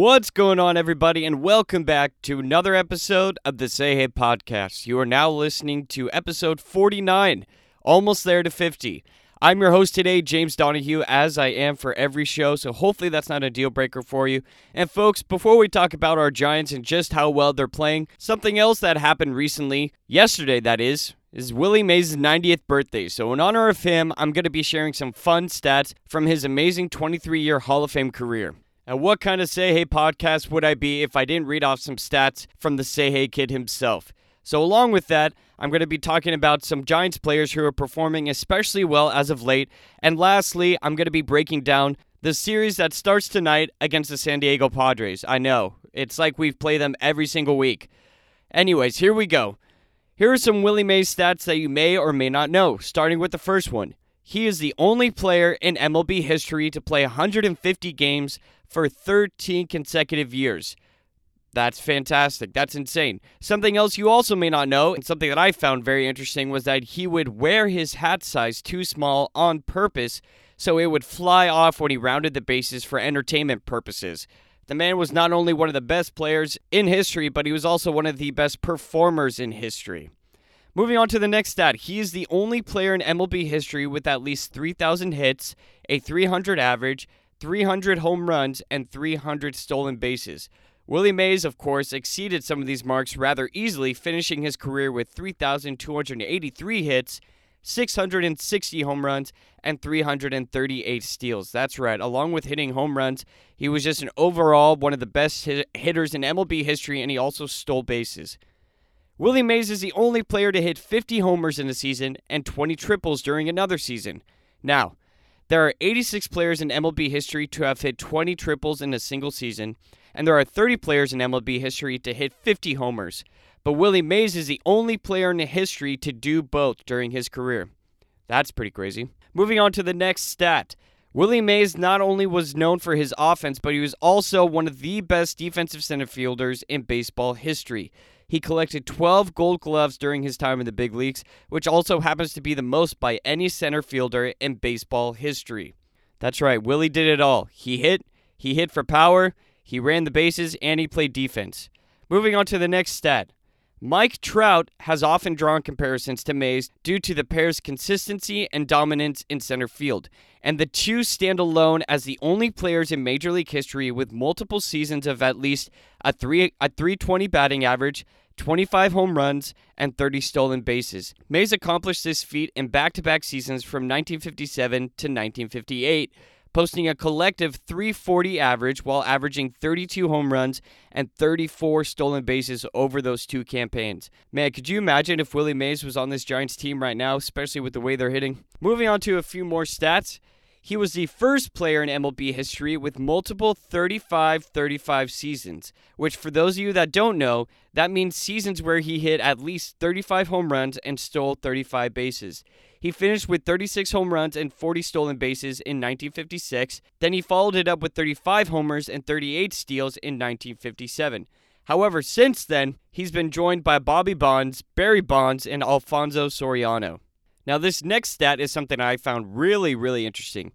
What's going on, everybody, and welcome back to another episode of the Say Hey podcast. You are now listening to episode 49, almost there to 50. I'm your host today, James Donahue, as I am for every show, so hopefully that's not a deal breaker for you. And, folks, before we talk about our Giants and just how well they're playing, something else that happened recently, yesterday that is, is Willie Mays' 90th birthday. So, in honor of him, I'm going to be sharing some fun stats from his amazing 23 year Hall of Fame career. And what kind of Say Hey podcast would I be if I didn't read off some stats from the Say Hey kid himself? So, along with that, I'm going to be talking about some Giants players who are performing especially well as of late. And lastly, I'm going to be breaking down the series that starts tonight against the San Diego Padres. I know, it's like we've played them every single week. Anyways, here we go. Here are some Willie Mays stats that you may or may not know, starting with the first one. He is the only player in MLB history to play 150 games for 13 consecutive years. That's fantastic. That's insane. Something else you also may not know, and something that I found very interesting, was that he would wear his hat size too small on purpose so it would fly off when he rounded the bases for entertainment purposes. The man was not only one of the best players in history, but he was also one of the best performers in history. Moving on to the next stat, he is the only player in MLB history with at least 3,000 hits, a 300 average, 300 home runs, and 300 stolen bases. Willie Mays, of course, exceeded some of these marks rather easily, finishing his career with 3,283 hits, 660 home runs, and 338 steals. That's right. Along with hitting home runs, he was just an overall one of the best hit- hitters in MLB history, and he also stole bases. Willie Mays is the only player to hit 50 homers in a season and 20 triples during another season. Now, there are 86 players in MLB history to have hit 20 triples in a single season, and there are 30 players in MLB history to hit 50 homers. But Willie Mays is the only player in history to do both during his career. That's pretty crazy. Moving on to the next stat. Willie Mays not only was known for his offense, but he was also one of the best defensive center fielders in baseball history. He collected 12 gold gloves during his time in the big leagues, which also happens to be the most by any center fielder in baseball history. That's right, Willie did it all. He hit, he hit for power, he ran the bases, and he played defense. Moving on to the next stat. Mike Trout has often drawn comparisons to Mays due to the pair's consistency and dominance in center field, and the two stand alone as the only players in Major League history with multiple seasons of at least a three a 320 batting average, 25 home runs, and 30 stolen bases. Mays accomplished this feat in back to back seasons from 1957 to 1958, posting a collective 340 average while averaging 32 home runs and 34 stolen bases over those two campaigns. Man, could you imagine if Willie Mays was on this Giants team right now, especially with the way they're hitting? Moving on to a few more stats. He was the first player in MLB history with multiple 35 35 seasons, which, for those of you that don't know, that means seasons where he hit at least 35 home runs and stole 35 bases. He finished with 36 home runs and 40 stolen bases in 1956. Then he followed it up with 35 homers and 38 steals in 1957. However, since then, he's been joined by Bobby Bonds, Barry Bonds, and Alfonso Soriano. Now, this next stat is something I found really, really interesting.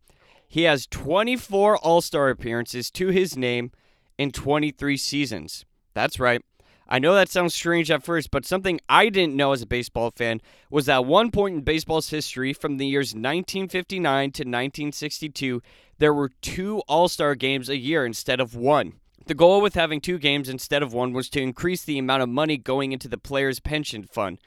He has 24 All Star appearances to his name in 23 seasons. That's right. I know that sounds strange at first, but something I didn't know as a baseball fan was that one point in baseball's history, from the years 1959 to 1962, there were two All Star games a year instead of one. The goal with having two games instead of one was to increase the amount of money going into the players' pension fund.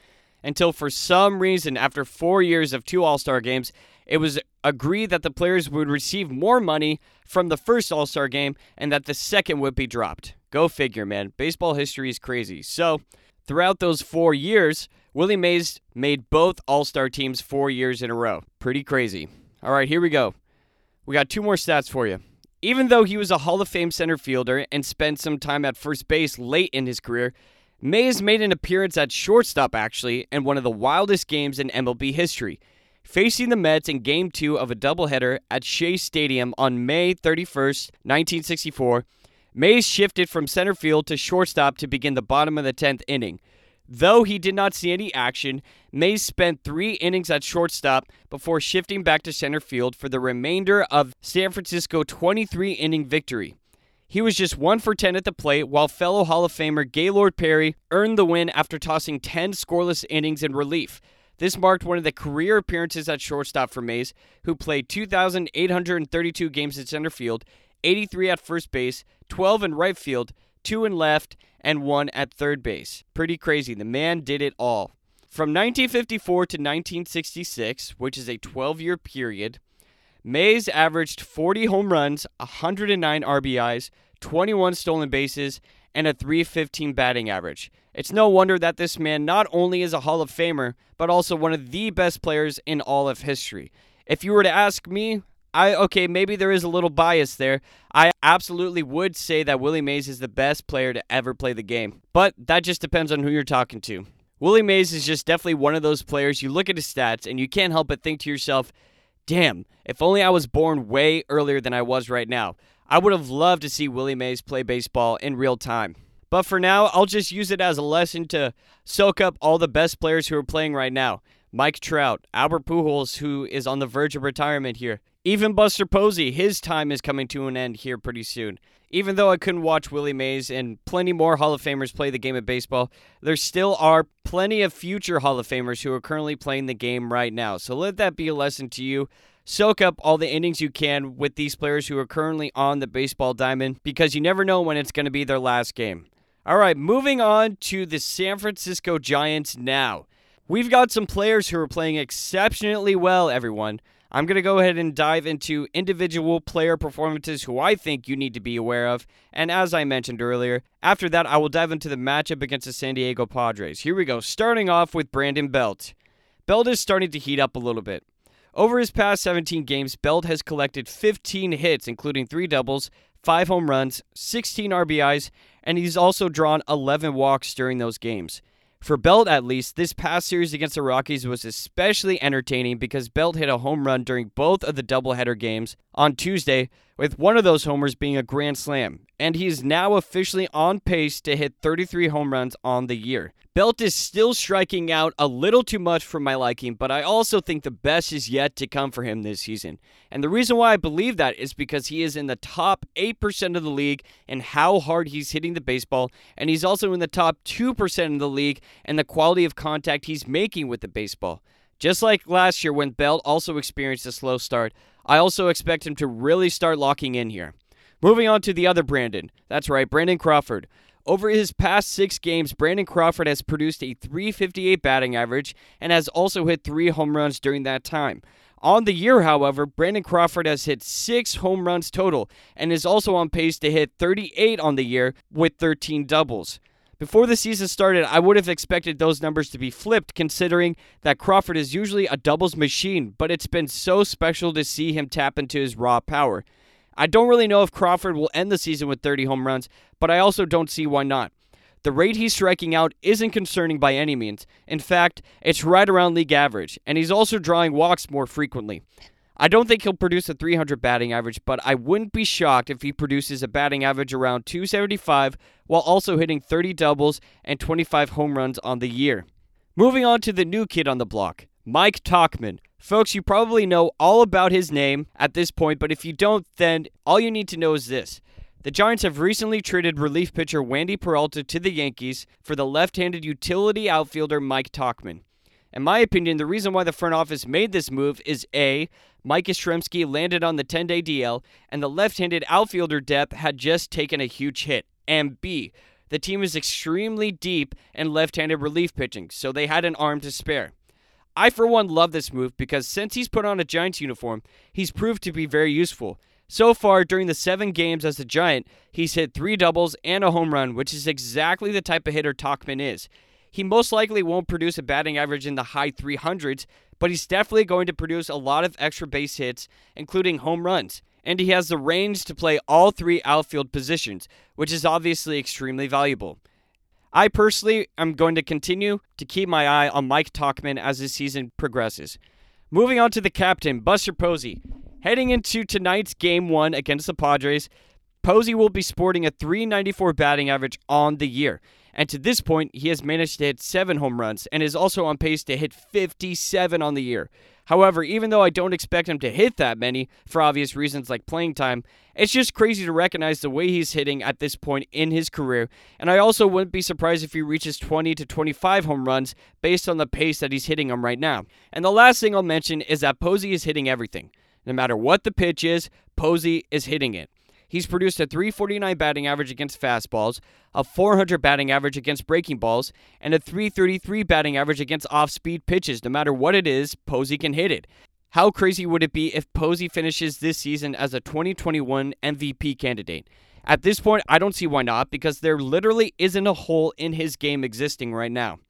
Until for some reason, after four years of two All Star games, it was agreed that the players would receive more money from the first All Star game and that the second would be dropped. Go figure, man. Baseball history is crazy. So, throughout those four years, Willie Mays made both All Star teams four years in a row. Pretty crazy. All right, here we go. We got two more stats for you. Even though he was a Hall of Fame center fielder and spent some time at first base late in his career, Mays made an appearance at shortstop actually in one of the wildest games in MLB history. Facing the Mets in Game 2 of a doubleheader at Shea Stadium on May 31st, 1964, Mays shifted from center field to shortstop to begin the bottom of the 10th inning. Though he did not see any action, Mays spent three innings at shortstop before shifting back to center field for the remainder of San Francisco 23 inning victory. He was just 1 for 10 at the plate, while fellow Hall of Famer Gaylord Perry earned the win after tossing 10 scoreless innings in relief. This marked one of the career appearances at shortstop for Mays, who played 2,832 games at center field, 83 at first base, 12 in right field, 2 in left, and 1 at third base. Pretty crazy. The man did it all. From 1954 to 1966, which is a 12 year period, Mays averaged 40 home runs, 109 RBIs, 21 stolen bases, and a 315 batting average. It's no wonder that this man not only is a Hall of Famer, but also one of the best players in all of history. If you were to ask me, I okay, maybe there is a little bias there. I absolutely would say that Willie Mays is the best player to ever play the game. But that just depends on who you're talking to. Willie Mays is just definitely one of those players you look at his stats and you can't help but think to yourself, "Damn, if only I was born way earlier than I was right now. I would have loved to see Willie Mays play baseball in real time." But for now, I'll just use it as a lesson to soak up all the best players who are playing right now. Mike Trout, Albert Pujols, who is on the verge of retirement here, even Buster Posey, his time is coming to an end here pretty soon. Even though I couldn't watch Willie Mays and plenty more Hall of Famers play the game of baseball, there still are plenty of future Hall of Famers who are currently playing the game right now. So let that be a lesson to you. Soak up all the innings you can with these players who are currently on the baseball diamond because you never know when it's going to be their last game. All right, moving on to the San Francisco Giants now. We've got some players who are playing exceptionally well, everyone. I'm going to go ahead and dive into individual player performances who I think you need to be aware of. And as I mentioned earlier, after that, I will dive into the matchup against the San Diego Padres. Here we go, starting off with Brandon Belt. Belt is starting to heat up a little bit. Over his past 17 games, Belt has collected 15 hits, including three doubles, five home runs, 16 RBIs, and he's also drawn 11 walks during those games. For Belt, at least, this past series against the Rockies was especially entertaining because Belt hit a home run during both of the doubleheader games on Tuesday, with one of those homers being a grand slam. And he is now officially on pace to hit 33 home runs on the year. Belt is still striking out a little too much for my liking, but I also think the best is yet to come for him this season. And the reason why I believe that is because he is in the top 8% of the league in how hard he's hitting the baseball, and he's also in the top 2% of the league in the quality of contact he's making with the baseball. Just like last year when Belt also experienced a slow start, I also expect him to really start locking in here. Moving on to the other Brandon. That's right, Brandon Crawford. Over his past six games, Brandon Crawford has produced a 358 batting average and has also hit three home runs during that time. On the year, however, Brandon Crawford has hit six home runs total and is also on pace to hit 38 on the year with 13 doubles. Before the season started, I would have expected those numbers to be flipped considering that Crawford is usually a doubles machine, but it's been so special to see him tap into his raw power. I don't really know if Crawford will end the season with 30 home runs, but I also don't see why not. The rate he's striking out isn't concerning by any means. In fact, it's right around league average, and he's also drawing walks more frequently. I don't think he'll produce a 300 batting average, but I wouldn't be shocked if he produces a batting average around 275 while also hitting 30 doubles and 25 home runs on the year. Moving on to the new kid on the block, Mike Tauchman. Folks, you probably know all about his name at this point, but if you don't, then all you need to know is this. The Giants have recently traded relief pitcher Wandy Peralta to the Yankees for the left handed utility outfielder Mike Tauchman. In my opinion, the reason why the front office made this move is A, Mike Yastrzemski landed on the 10 day DL, and the left handed outfielder depth had just taken a huge hit. And B, the team is extremely deep in left handed relief pitching, so they had an arm to spare. I, for one, love this move because since he's put on a Giants uniform, he's proved to be very useful. So far, during the seven games as a Giant, he's hit three doubles and a home run, which is exactly the type of hitter Tauchman is. He most likely won't produce a batting average in the high 300s, but he's definitely going to produce a lot of extra base hits, including home runs. And he has the range to play all three outfield positions, which is obviously extremely valuable. I personally am going to continue to keep my eye on Mike Tauchman as the season progresses. Moving on to the captain, Buster Posey. Heading into tonight's game one against the Padres, Posey will be sporting a 394 batting average on the year. And to this point, he has managed to hit seven home runs and is also on pace to hit 57 on the year. However, even though I don't expect him to hit that many for obvious reasons like playing time, it's just crazy to recognize the way he's hitting at this point in his career. And I also wouldn't be surprised if he reaches 20 to 25 home runs based on the pace that he's hitting them right now. And the last thing I'll mention is that Posey is hitting everything. No matter what the pitch is, Posey is hitting it. He's produced a 349 batting average against fastballs, a 400 batting average against breaking balls, and a 333 batting average against off speed pitches. No matter what it is, Posey can hit it. How crazy would it be if Posey finishes this season as a 2021 MVP candidate? At this point, I don't see why not because there literally isn't a hole in his game existing right now.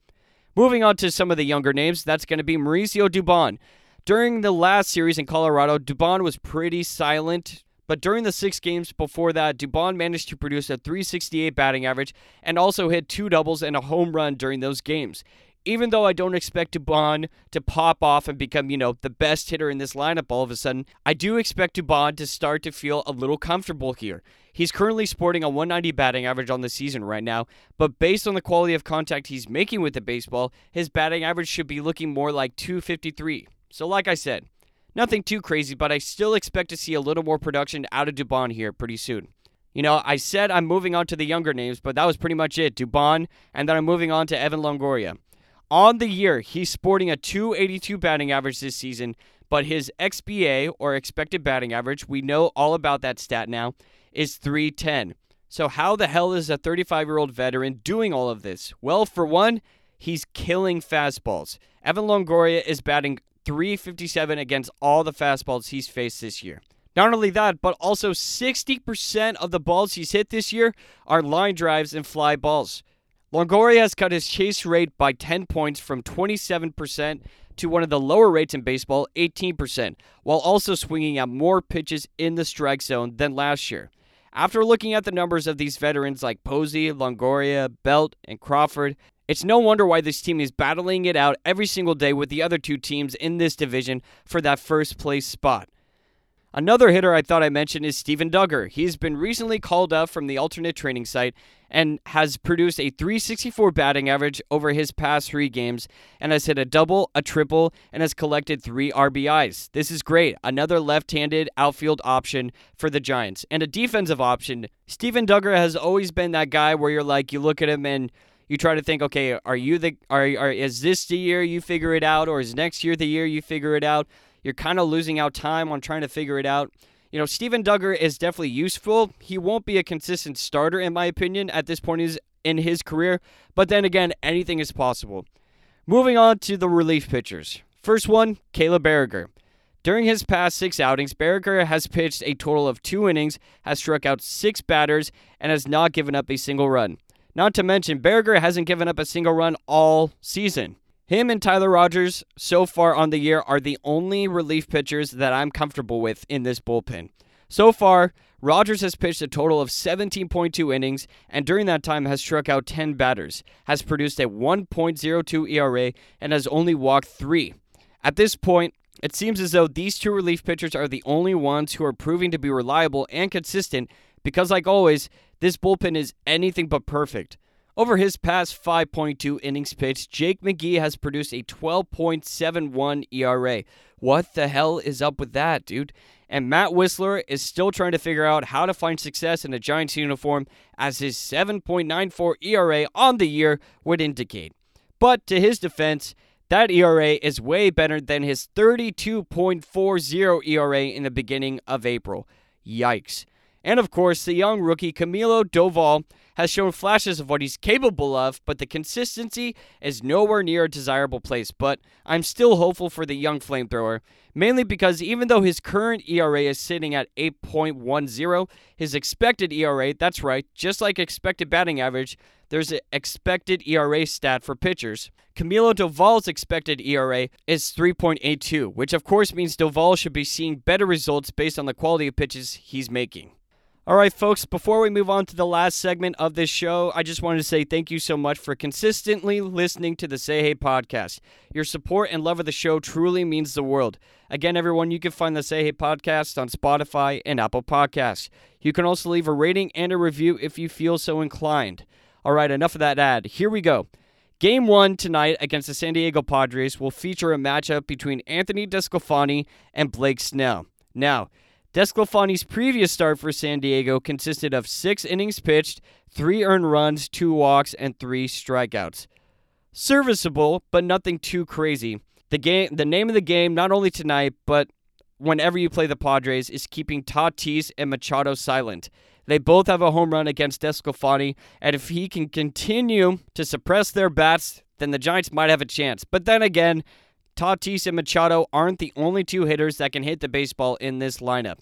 Moving on to some of the younger names, that's going to be Mauricio Dubon. During the last series in Colorado, Dubon was pretty silent, but during the six games before that, Dubon managed to produce a 368 batting average and also hit two doubles and a home run during those games. Even though I don't expect Dubon to pop off and become, you know, the best hitter in this lineup all of a sudden, I do expect Dubon to start to feel a little comfortable here. He's currently sporting a 190 batting average on the season right now, but based on the quality of contact he's making with the baseball, his batting average should be looking more like 253. So, like I said, Nothing too crazy, but I still expect to see a little more production out of Dubon here pretty soon. You know, I said I'm moving on to the younger names, but that was pretty much it. Dubon, and then I'm moving on to Evan Longoria. On the year, he's sporting a 282 batting average this season, but his XBA, or expected batting average, we know all about that stat now, is 310. So, how the hell is a 35 year old veteran doing all of this? Well, for one, he's killing fastballs. Evan Longoria is batting 357 against all the fastballs he's faced this year. Not only that, but also 60% of the balls he's hit this year are line drives and fly balls. Longoria has cut his chase rate by 10 points from 27% to one of the lower rates in baseball, 18%, while also swinging at more pitches in the strike zone than last year. After looking at the numbers of these veterans like Posey, Longoria, Belt, and Crawford, it's no wonder why this team is battling it out every single day with the other two teams in this division for that first place spot. Another hitter I thought I mentioned is Steven Duggar. He's been recently called up from the alternate training site and has produced a 364 batting average over his past three games and has hit a double, a triple, and has collected three RBIs. This is great. Another left handed outfield option for the Giants and a defensive option. Steven Duggar has always been that guy where you're like, you look at him and you try to think, okay, are you the are, are is this the year you figure it out, or is next year the year you figure it out? You're kind of losing out time on trying to figure it out. You know, Steven Duggar is definitely useful. He won't be a consistent starter, in my opinion, at this point in his career. But then again, anything is possible. Moving on to the relief pitchers. First one, Caleb Baragar. During his past six outings, Baragar has pitched a total of two innings, has struck out six batters, and has not given up a single run. Not to mention, Baragar hasn't given up a single run all season. Him and Tyler Rogers so far on the year are the only relief pitchers that I'm comfortable with in this bullpen. So far, Rogers has pitched a total of 17.2 innings and during that time has struck out 10 batters, has produced a 1.02 ERA, and has only walked 3. At this point, it seems as though these two relief pitchers are the only ones who are proving to be reliable and consistent because, like always, this bullpen is anything but perfect. Over his past 5.2 innings pitched, Jake McGee has produced a 12.71 ERA. What the hell is up with that, dude? And Matt Wisler is still trying to figure out how to find success in a Giants uniform, as his 7.94 ERA on the year would indicate. But to his defense, That ERA is way better than his 32.40 ERA in the beginning of April. Yikes. And of course, the young rookie Camilo Doval has shown flashes of what he's capable of, but the consistency is nowhere near a desirable place. But I'm still hopeful for the young flamethrower, mainly because even though his current ERA is sitting at 8.10, his expected ERA, that's right, just like expected batting average, there's an expected ERA stat for pitchers. Camilo Doval's expected ERA is 3.82, which of course means Doval should be seeing better results based on the quality of pitches he's making. All right, folks, before we move on to the last segment of this show, I just wanted to say thank you so much for consistently listening to the Say Hey podcast. Your support and love of the show truly means the world. Again, everyone, you can find the Say Hey podcast on Spotify and Apple Podcasts. You can also leave a rating and a review if you feel so inclined. All right, enough of that ad. Here we go. Game one tonight against the San Diego Padres will feature a matchup between Anthony DeSclafani and Blake Snell. Now, DeSclafani's previous start for San Diego consisted of six innings pitched, three earned runs, two walks, and three strikeouts. Serviceable, but nothing too crazy. The game, the name of the game, not only tonight, but whenever you play the Padres, is keeping Tatis and Machado silent. They both have a home run against DeSclafani, and if he can continue to suppress their bats, then the Giants might have a chance. But then again, Tatis and Machado aren't the only two hitters that can hit the baseball in this lineup.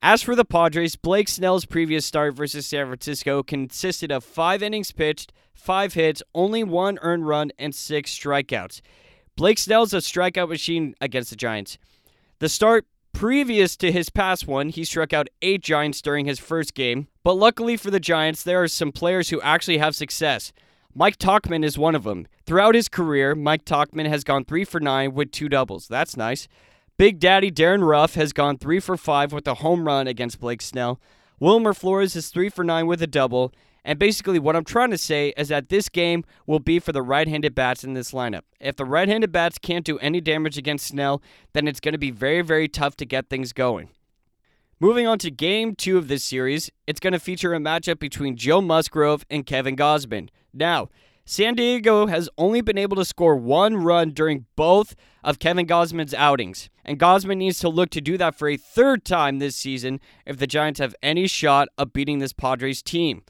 As for the Padres, Blake Snell's previous start versus San Francisco consisted of five innings pitched, five hits, only one earned run, and six strikeouts. Blake Snell's a strikeout machine against the Giants. The start previous to his past one, he struck out eight Giants during his first game, but luckily for the Giants, there are some players who actually have success. Mike Tauchman is one of them. Throughout his career, Mike Tauchman has gone 3 for 9 with two doubles. That's nice. Big Daddy Darin Ruf has gone 3 for 5 with a home run against Blake Snell. Wilmer Flores is 3 for 9 with a double. And basically, what I'm trying to say is that this game will be for the right handed bats in this lineup. If the right handed bats can't do any damage against Snell, then it's going to be very, very tough to get things going. Moving on to game two of this series, it's going to feature a matchup between Joe Musgrove and Kevin Gausman. Now, San Diego has only been able to score one run during both of Kevin Gausman's outings, and Gausman needs to look to do that for a third time this season if the Giants have any shot of beating this Padres team.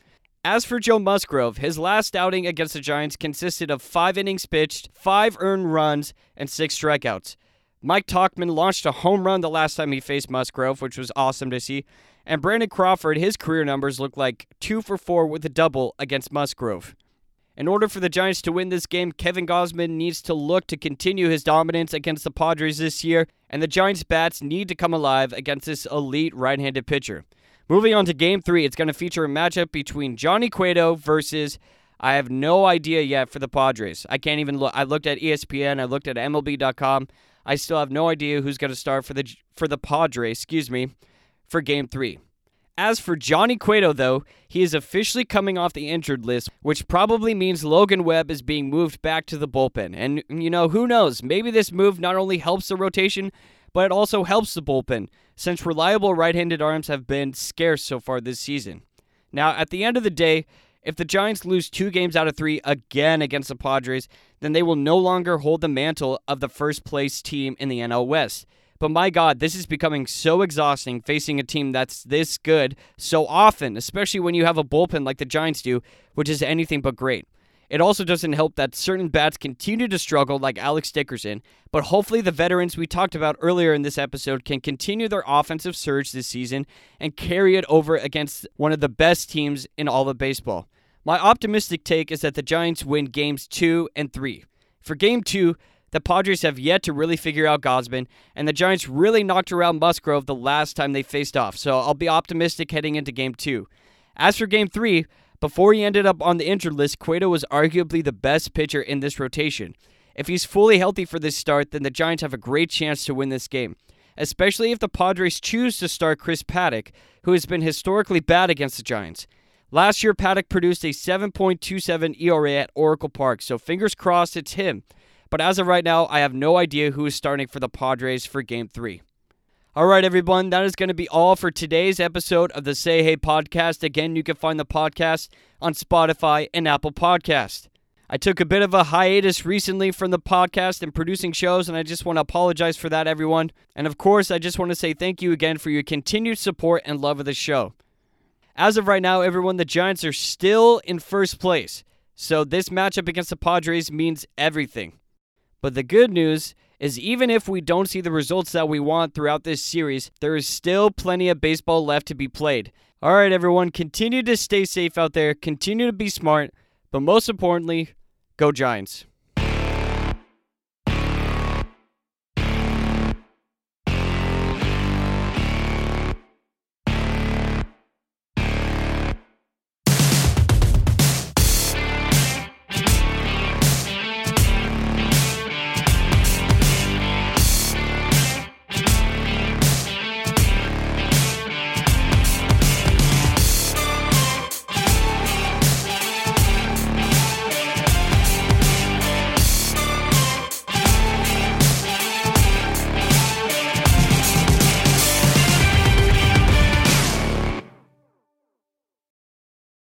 As for Joe Musgrove, his last outing against the Giants consisted of five innings pitched, five earned runs, and six strikeouts. Mike Tauchman launched a home run the last time he faced Musgrove, which was awesome to see. And Brandon Crawford, his career numbers look like two for four with a double against Musgrove. In order for the Giants to win this game, Kevin Gausman needs to look to continue his dominance against the Padres this year, and the Giants' bats need to come alive against this elite right handed pitcher. Moving on to game three, it's going to feature a matchup between Johnny Cueto versus. I have no idea yet for the Padres. I can't even look. I looked at ESPN, I looked at MLB.com. I still have no idea who's going to start for the for the Padres, excuse me, for game 3. As for Johnny Cueto, though, he is officially coming off the injured list, which probably means Logan Webb is being moved back to the bullpen. And, you know, who knows? Maybe this move not only helps the rotation, but it also helps the bullpen, since reliable right handed arms have been scarce so far this season. Now, at the end of the day, if the Giants lose two games out of three again against the Padres, then they will no longer hold the mantle of the first place team in the NL West. But my God, this is becoming so exhausting facing a team that's this good so often, especially when you have a bullpen like the Giants do, which is anything but great. It also doesn't help that certain bats continue to struggle, like Alex Dickerson, but hopefully the veterans we talked about earlier in this episode can continue their offensive surge this season and carry it over against one of the best teams in all of baseball. My optimistic take is that the Giants win games two and three. For game two, the Padres have yet to really figure out Gausman, and the Giants really knocked around Musgrove the last time they faced off, so I'll be optimistic heading into game two. As for game three, before he ended up on the injured list, Cueto was arguably the best pitcher in this rotation. If he's fully healthy for this start, then the Giants have a great chance to win this game, especially if the Padres choose to start Chris Paddack, who has been historically bad against the Giants. Last year, Paddack produced a 7.27 ERA at Oracle Park, so fingers crossed it's him. But as of right now, I have no idea who is starting for the Padres for game three. All right, everyone, that is going to be all for today's episode of the Say Hey podcast. Again, you can find the podcast on Spotify and Apple Podcast. I took a bit of a hiatus recently from the podcast and producing shows, and I just want to apologize for that, everyone. And of course, I just want to say thank you again for your continued support and love of the show. As of right now, everyone, the Giants are still in first place. So this matchup against the Padres means everything. But the good news is even if we don't see the results that we want throughout this series, there is still plenty of baseball left to be played. All right, everyone, continue to stay safe out there, continue to be smart, but most importantly, go Giants.